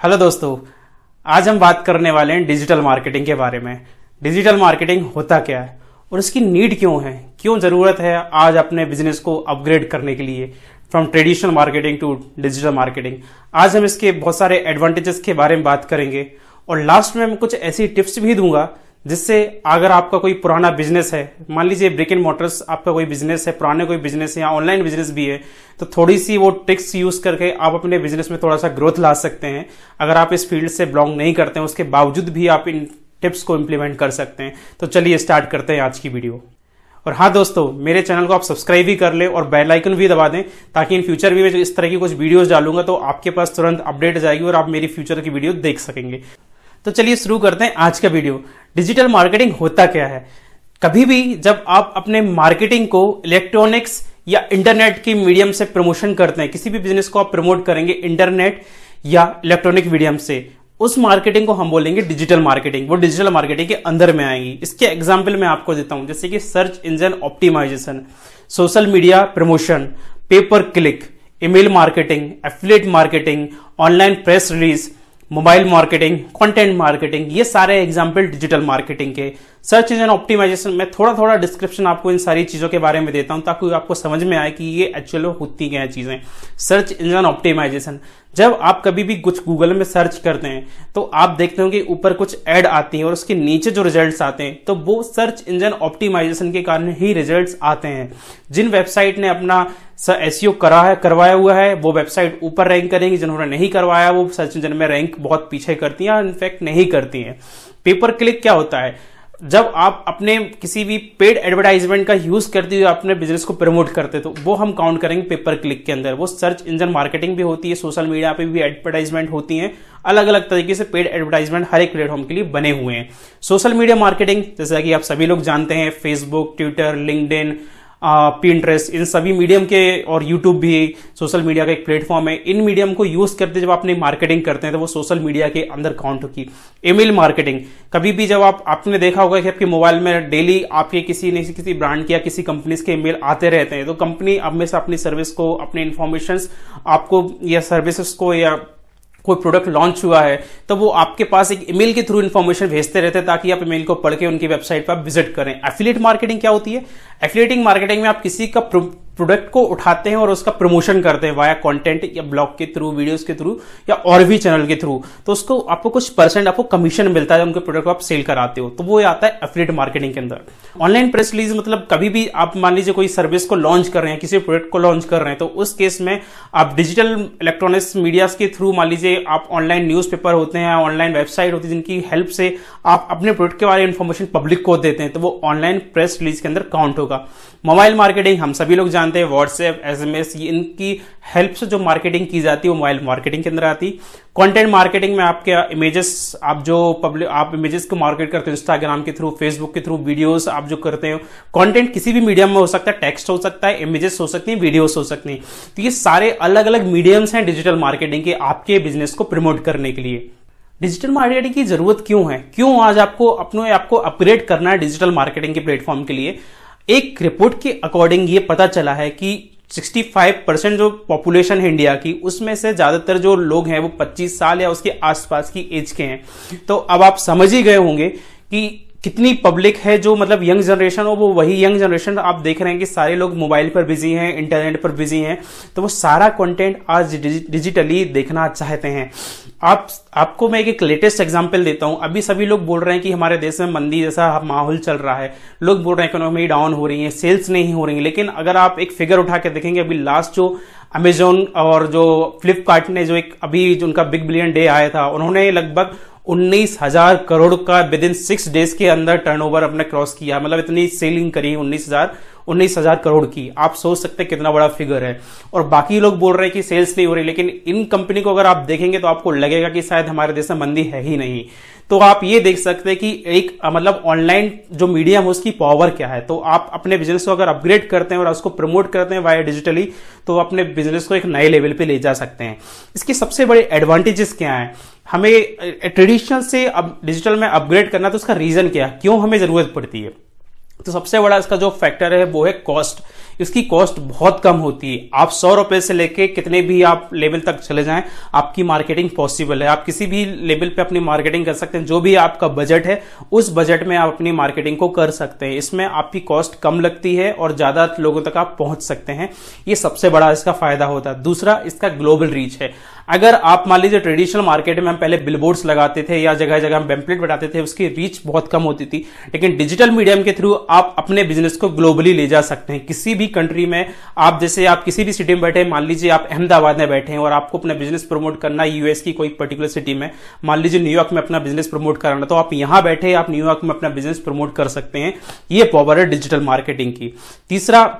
Hello दोस्तों, आज हम बात करने वाले हैं डिजिटल मार्केटिंग के बारे में। डिजिटल मार्केटिंग होता क्या है और इसकी नीड क्यों है? क्यों ज़रूरत है आज अपने बिज़नेस को अपग्रेड करने के लिए? From traditional marketing to digital marketing आज हम इसके बहुत सारे एडवांटेजेस के बारे में बात करेंगे और लास्ट में मैं कुछ ऐसी टिप्स भी दूँगा जिससे अगर आपका कोई पुराना बिज़नेस है, मान लीजिए ब्रिक एंड मोटर्स आपका कोई बिज़नेस है, पुराने कोई बिज़नेस है या ऑनलाइन बिज़नेस भी है तो थोड़ी सी वो ट्रिक्स यूज़ करके आप अपने बिज़नेस में थोड़ा सा ग्रोथ ला सकते हैं। अगर आप इस फ़ील्ड से बिलोंग नहीं करते हैं, उसके बावजूद भी आप इन टिप्स को इम्प्लीमेंट कर सकते हैं। तो चलिए स्टार्ट करते हैं आज की वीडियो और हाँ दोस्तों, मेरे चैनल को आप सब्सक्राइब भी कर ले और बेल आइकन भी दबा दें, ताकि इन फ्यूचर भी मैं इस तरह की कुछ वीडियोस डालूँगा तो आपके पास तुरंत अपडेट जाएगी और आप मेरी फ्यूचर की वीडियो देख सकेंगे। तो चलिए शुरू करते हैं आज का वीडियो। डिजिटल मार्केटिंग होता क्या है? कभी भी जब आप अपने मार्केटिंग को इलेक्ट्रॉनिक्स या इंटरनेट की मीडियम से प्रमोशन करते हैं, किसी भी बिज़नेस को आप प्रमोट करेंगे इंटरनेट या इलेक्ट्रॉनिक मीडियम से, उस मार्केटिंग को हम बोलेंगे डिजिटल मार्केटिंग। वो डिजिटल मार्केटिंग के अंदर में आएँगी। इसके एग्ज़ाम्पल मैं आपको देता हूँ, जैसे कि search engine optimisation, social media promotion, pay per click, email marketing affiliate marketing, online press release mobile marketing content marketing ये सारे एग्ज़ाम्पल डिजिटल मार्केटिंग के सर्च इंजन ऑप्टिमाइजेशन में थोड़ा थोड़ा डिस्क्रिप्शन आपको इन सारी चीज़ों के बारे में देता हूँ ताकि आपको समझ में आए कि ये एक्चुअल होती क्या है चीज़ें। सर्च इंजन ऑप्टिमाइजेशन जब आप कभी भी कुछ गूगल में सर्च करते हैं तो आप देखते हो कि ऊपर कुछ एड आती है और उसके नीचे जो रिजल्ट्स आते हैं तो वो सर्च इंजन ऑप्टिमाइजेशन के कारण ही रिजल्ट्स आते हैं। जिन वेबसाइट ने अपना एस e करा है, करवाया हुआ है, वो वेबसाइट ऊपर रैंक करेंगी, जिन्होंने नहीं करवाया, वो सर्च इंजन में रैंक बहुत पीछे करती हैं इनफैक्ट नहीं करती हैं। पेपर क्लिक क्या होता है? जब आप अपने किसी भी पेड एडवर्टाइजमेंट का यूज़ करते हुए अपने बिज़नेस को प्रमोट करते तो वो हम काउंट करेंगे पेपर क्लिक के अंदर। वो सर्च इंजन मार्केटिंग भी होती है सोशल मीडिया पे भी एडवर्टाइजमेंट होती है। अलग अलग तरीके से पेड एडवर्टाइजमेंट हर एक प्लेटफॉर्म के लिए बने हुए हैं। सोशल मीडिया मार्केटिंग जैसा कि आप सभी लोग जानते हैं फेसबुक ट्विटर लिंकड पिंट्रेस इन सभी मीडियम के और यूट्यूब भी सोशल मीडिया का एक प्लेटफॉर्म है। इन मीडियम को यूज़ करते जब अपनी मार्केटिंग करते हैं तो वो सोशल मीडिया के अंदर काउंट होगी। ईमेल मार्केटिंग कभी भी जब आप, आपने देखा होगा कि आपके मोबाइल में डेली आपके किसी न किसी ब्रांड के या किसी कंपनी के ईमेल आते रहते हैं तो कंपनी अब में से अपनी सर्विस को, अपने इन्फॉर्मेशन आपको या सर्विसेज़ को या कोई प्रोडक्ट लॉन्च हुआ है तो वो आपके पास एक ईमेल के थ्रू इन्फॉर्मेशन भेजते रहते हैं ताकि आप ईमेल को पढ़ के उनकी वेबसाइट पर विज़िट करें। एफिलेट मार्केटिंग क्या होती है? एफिलेटिंग मार्केटिंग में आप किसी का प्रोडक्ट को उठाते हैं और उसका प्रमोशन करते हैं वाया कंटेंट या ब्लॉग के थ्रू वीडियोस के थ्रू या और भी चैनल के थ्रू तो उसको आपको कुछ परसेंट आपको कमीशन मिलता है उनके प्रोडक्ट को आप सेल कराते हो। तो वो आता है एफिलेट मार्केटिंग के अंदर। ऑनलाइन प्रेस रिलीज़ मतलब कभी भी आप मान लीजिए कोई सर्विस को लॉन्च कर रहे हैं, किसी प्रोडक्ट को लॉन्च कर रहे हैं तो उस केस में आप डिजिटल इलेक्ट्रॉनिक्स मीडिया के थ्रू मान लीजिए आप ऑनलाइन न्यूज़ होते हैं ऑनलाइन वेबसाइट होती है, जिनकी हेल्प से आप अपने प्रोडक्ट के बारे में इन्फॉर्मेशन पब्लिक को देते हैं तो वो ऑनलाइन प्रेस रिलीज़ के अंदर काउंट होगा। मोबाइल मार्केटिंग हम सभी लोग जानते हैं व्हाट्सएप एसएमएस इनकी हेल्प से जो मार्केटिंग की जाती है, वो मोबाइल मार्केटिंग के अंदर आती कंटेंट मार्केटिंग में आपके इमेजेस आप जो पब्लिक आप इमेजेस को मार्केट करते हो इंस्टाग्राम के थ्रू फेसबुक के थ्रू वीडियोस आप जो करते हो कंटेंट किसी भी मीडियम में हो सकता है टेक्स्ट हो सकता है इमेजेस हो सकती है वीडियोस हो सकती हैं। तो ये सारे अलग अलग मीडियम्स हैं डिजिटल मार्केटिंग के आपके बिज़नेस को प्रमोट करने के लिए। डिजिटल मार्केटिंग की ज़रूरत क्यों है? क्यों आज आपको अपने आपको अपग्रेड करना है डिजिटल मार्केटिंग के प्लेटफॉर्म के लिए? एक रिपोर्ट के अकॉर्डिंग ये पता चला है कि 65 परसेंट जो पॉपुलेशन है इंडिया की, उसमें से ज़्यादातर जो लोग हैं वो 25 साल या उसके आसपास की एज के हैं। तो अब आप समझ ही गए होंगे कि कितनी पब्लिक है जो मतलब यंग जनरेशन हो, वो वही यंग जनरेशन आप देख रहे हैं कि सारे लोग मोबाइल पर बिज़ी हैं, इंटरनेट पर बिज़ी हैं तो वो सारा कंटेंट आज डिजिटली देखना चाहते हैं। आप, आपको मैं एक लेटेस्ट एग्जांपल देता हूँ। अभी सभी लोग बोल रहे हैं कि हमारे देश में मंदी जैसा माहौल चल रहा है। लोग बोल रहे हैं इकोनॉमी डाउन हो रही है सेल्स नहीं हो रही है। लेकिन अगर आप एक फिगर उठा के देखेंगे, अभी लास्ट जो अमेजोन और जो फ्लिपकार्ट ने जो एक, अभी जो उनका बिग बिलियन डे आया था, उन्होंने लगभग उन्नीस हज़ार करोड़ का विद इन सिक्स डेज़ के अंदर टर्नओवर अपने क्रॉस किया। मतलब इतनी सेलिंग करी उन्नीस हज़ार उन्नीस हज़ार करोड़ की। आप सोच सकते हैं कितना बड़ा फिगर है। और बाकी लोग बोल रहे हैं कि सेल्स नहीं हो रही, लेकिन इन कंपनी को अगर आप देखेंगे तो आपको लगेगा कि शायद हमारे देश में मंदी है ही नहीं। तो आप ये देख सकते हैं कि एक मतलब ऑनलाइन जो मीडियम है, उसकी पावर क्या है? तो आप अपने बिज़नेस को अगर अपग्रेड करते हैं और उसको प्रमोट करते हैं वाया डिजिटली तो अपने बिज़नेस को एक नए लेवल पे ले जा सकते हैं। इसके सबसे बड़े एडवांटेजेस क्या है? हमें ट्रेडिशनल से अब डिजिटल में अपग्रेड करना तो उसका रीजन क्या? है क्यों हमें ज़रूरत पड़ती है? तो सबसे बड़ा इसका जो फैक्टर है, वो है कॉस्ट इसकी कॉस्ट बहुत कम होती है। आप सौ रुपए से लेके कितने भी आप लेवल तक चले जाएँ, आपकी मार्केटिंग पॉसिबल है। आप किसी भी लेवल पे अपनी मार्केटिंग कर सकते हैं। जो भी आपका बजट है, उस बजट में आप अपनी मार्केटिंग को कर सकते हैं। इसमें आपकी कॉस्ट कम लगती है और ज़्यादा लोगों तक आप पहुँच सकते हैं। ये सबसे बड़ा इसका फ़ायदा होता है। दूसरा, इसका ग्लोबल रीच है। अगर आप मान लीजिए ट्रेडिशनल मार्केट में हम पहले बिलबोर्ड्स लगाते थे या जगह जगह हम पेम्पलेट बनाते थे, उसकी रीच बहुत कम होती थी। लेकिन डिजिटल मीडियम के थ्रू आप अपने बिज़नेस को ग्लोबली ले जा सकते हैं। किसी भी कंट्री में आप जैसे आप किसी भी सिटी में बैठे, मान लीजिए आप अहमदाबाद में बैठे हैं और आपको अपना बिज़नेस प्रमोट करना है यूएस की कोई पर्टिकुलर सिटी में, मान लीजिए न्यूयॉर्क में अपना बिज़नेस प्रमोट कराना तो आप यहाँ बैठे आप न्यूयॉर्क में अपना बिज़नेस प्रमोट कर सकते हैं। ये पावर है डिजिटल मार्केटिंग की। तीसरा,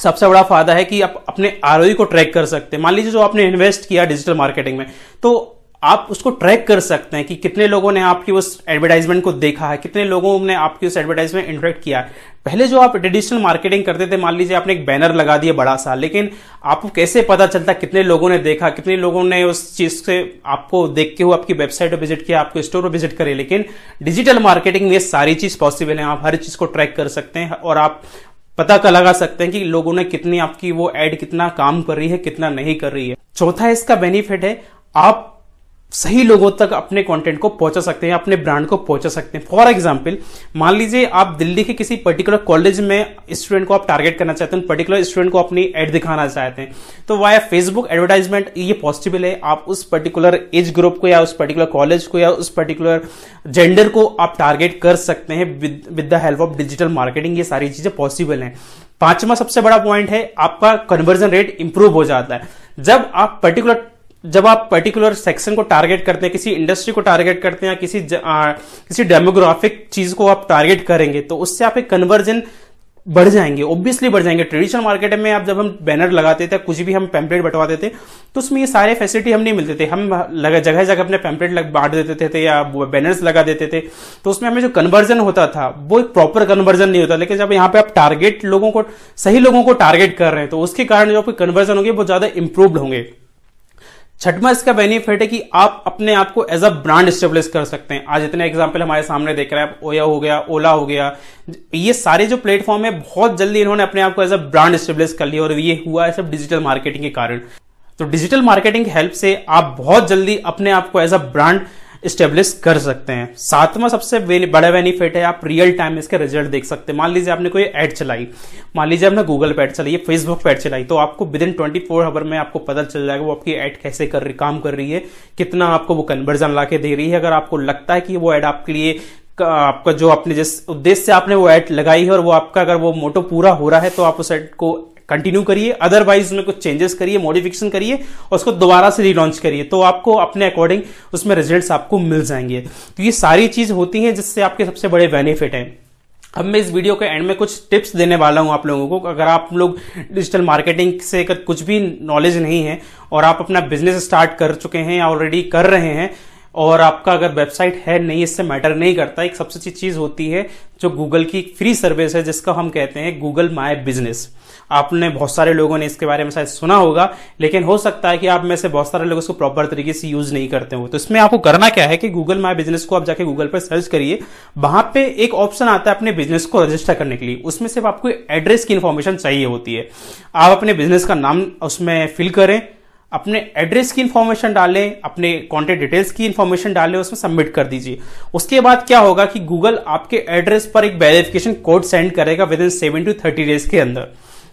सबसे बड़ा फ़ायदा है कि आप अपने आर को ट्रैक कर सकते हैं। मान लीजिए जो आपने इन्वेस्ट किया डिजिटल मार्केटिंग में तो आप उसको ट्रैक कर सकते हैं कि कितने लोगों ने आपकी उस एडवर्टाइजमेंट को देखा है, कितने लोगों ने आपकी उस एडवर्टाइजमेंट इंटरेक्ट किया है। पहले जो आप ट्रेडिशनल मार्केटिंग करते थे, मान लीजिए आपने एक बैनर लगा दिया बड़ा सा, लेकिन आपको कैसे पता चलता कितने लोगों ने देखा, कितने लोगों ने उस चीज़ से आपको देख के हुए, आपकी वेबसाइट पर विज़िट किया, आपके स्टोर पर विज़िट करे, लेकिन डिजिटल मार्केटिंग में सारी चीज़ पॉसिबल है, आप हर चीज़ को ट्रैक कर सकते हैं और आप पता कर लगा सकते हैं कि लोगों ने कितनी आपकी वो एड कितना काम कर रही है, कितना नहीं कर रही है। चौथा इसका बेनिफिट है, आप सही लोगों तक अपने कंटेंट को पहुँचा सकते हैं, अपने ब्रांड को पहुँचा सकते हैं। फॉर एग्ज़ाम्पल मान लीजिए आप दिल्ली के किसी पर्टिकुलर कॉलेज में स्टूडेंट को आप टारगेट करना चाहते हैं पर्टिकुलर स्टूडेंट को अपनी एड दिखाना चाहते हैं तो वाया फेसबुक एडवर्टाइजमेंट ये पॉसिबल है। आप उस पर्टिकुलर एज ग्रुप को या उस पर्टिकुलर कॉलेज को या उस पर्टिकुलर जेंडर को आप टारगेट कर सकते हैं with the help of digital marketing ये सारी चीज़ें पॉसिबल हैं। पांचवा सबसे बड़ा पॉइंट है, आपका कन्वर्जन रेट इंप्रूव हो जाता है। जब आप पर्टिकुलर जब आप पर्टिकुलर सेक्शन को टारगेट करते हैं किसी इंडस्ट्री को टारगेट करते हैं या किसी आ, किसी डेमोग्राफिक चीज़ को आप टारगेट करेंगे तो उससे आप एक कन्वर्जन बढ़ जाएँगे ऑब्वियसली बढ़ जाएँगे। ट्रेडिशनल मार्केट में आप जब हम बैनर लगाते थे कुछ भी हम पैम्पलेट बंटवाते थे तो उसमें ये सारे फैसिलिटी हम नहीं मिलते थे। हम जगह जगह अपने पैम्पलेट बांट देते थे, थे या बैनर्स लगा देते थे। तो उसमें हमें जो कन्वर्जन होता था वो एक प्रॉपर कन्वर्जन नहीं होता। लेकिन जब यहाँ पे आप टारगेट लोगों को सही लोगों को टारगेट कर रहे हैं तो उसके कारण जो आपके कन्वर्जन होंगे वो ज़्यादा इंप्रूव्ड होंगे। छठवा इसका बेनिफिट है कि आप अपने आप को एज अ ब्रांड स्टेब्लिश कर सकते हैं। आज इतने एग्ज़ाम्पल हमारे सामने देख रहे हैं। आप ओया हो गया, ओला हो गया। ये सारे जो प्लेटफॉर्म है, बहुत जल्दी इन्होंने अपने आप को एज अ ब्रांड स्टेब्लिश कर लिया और ये हुआ है सब डिजिटल मार्केटिंग के कारण। तो डिजिटल मार्केटिंग हेल्प से आप बहुत जल्दी अपने आप को एज अ ब्रांड स्टेब्लिश कर सकते हैं। सातवां सबसे बड़ा बेनिफिट है, आप रियल टाइम इसके रिज़ल्ट देख सकते हैं। मान लीजिए आपने कोई एड चलाई। मान लीजिए आपने गूगल पे एड चलाई फेसबुक पे एड चलाई तो आपको within twenty four hour में आपको पता चल जाएगा वो आपकी एड कैसे कर रही, काम कर रही है, कितना आपको वो कन्वर्जन ला के दे रही है। अगर आपको लगता है कि वो एड आपके लिए आपका जो अपने जिस उद्देश्य से आपने वो एड लगाई है और वो आपका अगर वो मोटो पूरा हो रहा है तो आप उस एड को कंटिन्यू करिए अदरवाइज़ उसमें कुछ चेंजेस करिए मॉडिफिकेशन करिए, और उसको दोबारा से रिलॉन्च करिए। तो आपको अपने अकॉर्डिंग उसमें रिजल्ट्स आपको मिल जाएँगे। तो ये सारी चीज़ होती है जिससे आपके सबसे बड़े बेनिफिट हैं। अब मैं इस वीडियो के एंड में कुछ टिप्स देने वाला हूँ आप लोगों को। अगर आप लोग डिजिटल मार्केटिंग से कुछ भी नॉलेज नहीं है, और आप अपना बिज़नेस स्टार्ट कर चुके हैं या ऑलरेडी कर रहे हैं और आपका अगर वेबसाइट है नहीं, इससे मैटर नहीं करता। एक सबसे अच्छी चीज़ होती है जो गूगल की फ्री सर्विस है, जिसका हम कहते हैं गूगल माई बिज़नेस। आपने बहुत सारे लोगों ने इसके बारे में शायद सुना होगा, लेकिन हो सकता है कि आप में से बहुत सारे लोग इसको प्रॉपर तरीके से यूज़ नहीं करते हो। तो इसमें आपको करना क्या है कि गूगल माई बिज़नेस को आप जाके गूगल पर सर्च करिए। वहाँ पे एक ऑप्शन आता है अपने बिज़नेस को रजिस्टर करने के लिए। उसमें सिर्फ़ आपको एड्रेस की इंफॉर्मेशन चाहिए होती है। आप अपने बिज़नेस का नाम उसमें फिल करें। अपने एड्रेस की इंफॉर्मेशन डालें, अपने कॉन्टेक्ट डिटेल्स की इंफॉर्मेशन डालें, उसमें सबमिट कर दीजिए। उसके बाद क्या होगा कि गूगल आपके एड्रेस पर एक वेरिफिकेशन कोड सेंड करेगा within seven to thirty days के अंदर।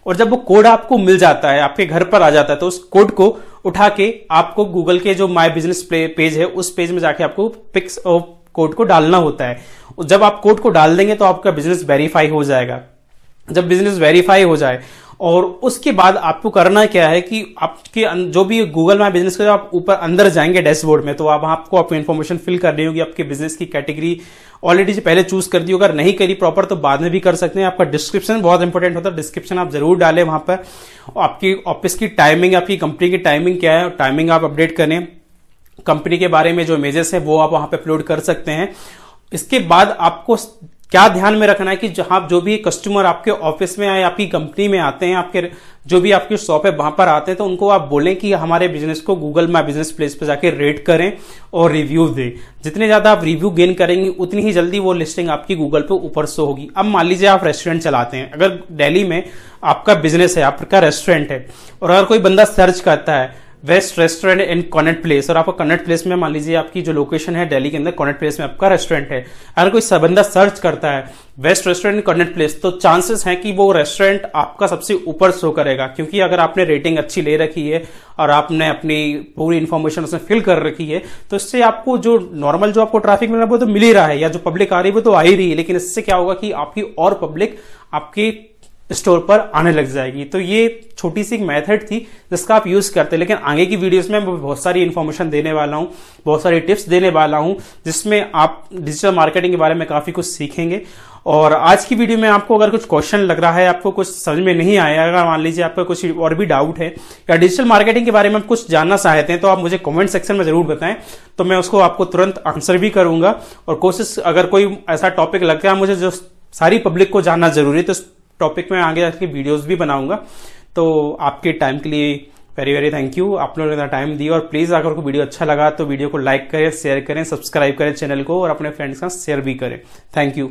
और जब वो कोड आपको मिल जाता है, आपके घर पर आ जाता है तो उस कोड को उठा के आपको गूगल के जो माई बिज़नेस पेज है, उस पेज में जाके आपको पिक्स कोड को डालना होता है। जब आप कोड को डाल देंगे तो आपका बिज़नेस वेरीफाई हो जाएगा। जब बिज़नेस वेरीफाई हो जाए और उसके बाद आपको करना क्या है कि आपके जो भी गूगल माई बिज़नेस का आप ऊपर अंदर जाएँगे डैशबोर्ड में तो आप, आपको आपको इन्फॉर्मेशन फिल करनी होगी आपके बिज़नेस की कैटेगरी ऑलरेडी पहले चूज़ कर दी अगर नहीं करी प्रॉपर तो बाद में भी कर सकते हैं। आपका डिस्क्रिप्शन बहुत इंपॉर्टेंट होता है। डिस्क्रिप्शन आप ज़रूर डालें वहाँ पर। आपकी ऑफ़िस की टाइमिंग आपकी कंपनी की टाइमिंग क्या है टाइमिंग आप अपडेट करें। कंपनी के बारे में जो इमेजेस है, वो आप वहाँ पे अपलोड कर सकते हैं। इसके बाद आपको क्या ध्यान में रखना है कि जहाँ जो भी कस्टमर आपके ऑफ़िस में आए, आपकी कंपनी में आते हैं, आपके जो भी आपकी शॉप है, वहाँ पर आते हैं तो उनको आप बोलें कि हमारे बिज़नेस को गूगल माई बिज़नेस प्लेस पर जाके रेट करें और रिव्यू दें। जितने ज़्यादा आप रिव्यू गेन करेंगे, उतनी ही जल्दी वो लिस्टिंग आपकी गूगल पे ऊपर शो होगी। अब मान लीजिए आप रेस्टोरेंट चलाते हैं। अगर दिल्ली में आपका बिज़नेस है, आपका रेस्टोरेंट है, और अगर कोई बंदा सर्च करता है best restaurant in Connaught Place. और आपका कॉनेट प्लेस में मान लीजिए आपकी जो लोकेशन है दिल्ली के अंदर, कॉनेट प्लेस में आपका रेस्टोरेंट है। अगर कोई बंदा सर्च करता है best restaurant in Connaught Place तो चांसेस हैं कि वो रेस्टोरेंट आपका सबसे ऊपर शो करेगा। क्योंकि अगर आपने रेटिंग अच्छी ले रखी है और आपने अपनी पूरी इन्फॉर्मेशन उसमें फिल कर रखी है तो इससे आपको जो नॉर्मल जो आपको ट्रैफ़िक मिल रहा है, वो तो मिल ही रहा है। या जो पब्लिक आ रही है, वो तो आ ही रही है। लेकिन इससे क्या होगा कि आपकी और पब्लिक आपकी स्टोर पर आने लग जाएगी। तो ये छोटी सी एक मेथड थी जिसका आप यूज़ करते हैं। लेकिन आगे की वीडियोस में मैं बहुत सारी इन्फॉर्मेशन देने वाला हूँ, बहुत सारी टिप्स देने वाला हूँ, जिसमें आप डिजिटल मार्केटिंग के बारे में काफ़ी कुछ सीखेंगे। और आज की वीडियो में आपको अगर कुछ क्वेश्चन लग रहा है, आपको कुछ समझ में नहीं आया, अगर मान लीजिए आपका कुछ और भी डाउट है, या डिजिटल मार्केटिंग के बारे में आप कुछ जानना चाहते हैं तो आप मुझे कमेंट सेक्शन में ज़रूर बताएँ तो मैं उसको आपको तुरंत आंसर भी करूँगा। और कोशिश, अगर कोई ऐसा टॉपिक लगता है मुझे जो सारी पब्लिक को जानना ज़रूरी है तो टॉपिक में आगे जाकर वीडियोज़ भी बनाऊँगा। तो आपके टाइम के लिए वेरी वेरी थैंक यू आप लोगों ने टाइम दिया और प्लीज़ अगर आपको वीडियो अच्छा लगा तो वीडियो को लाइक करें शेयर करें सब्सक्राइब करें चैनल को और अपने फ्रेंड्स का शेयर भी करें। Thank you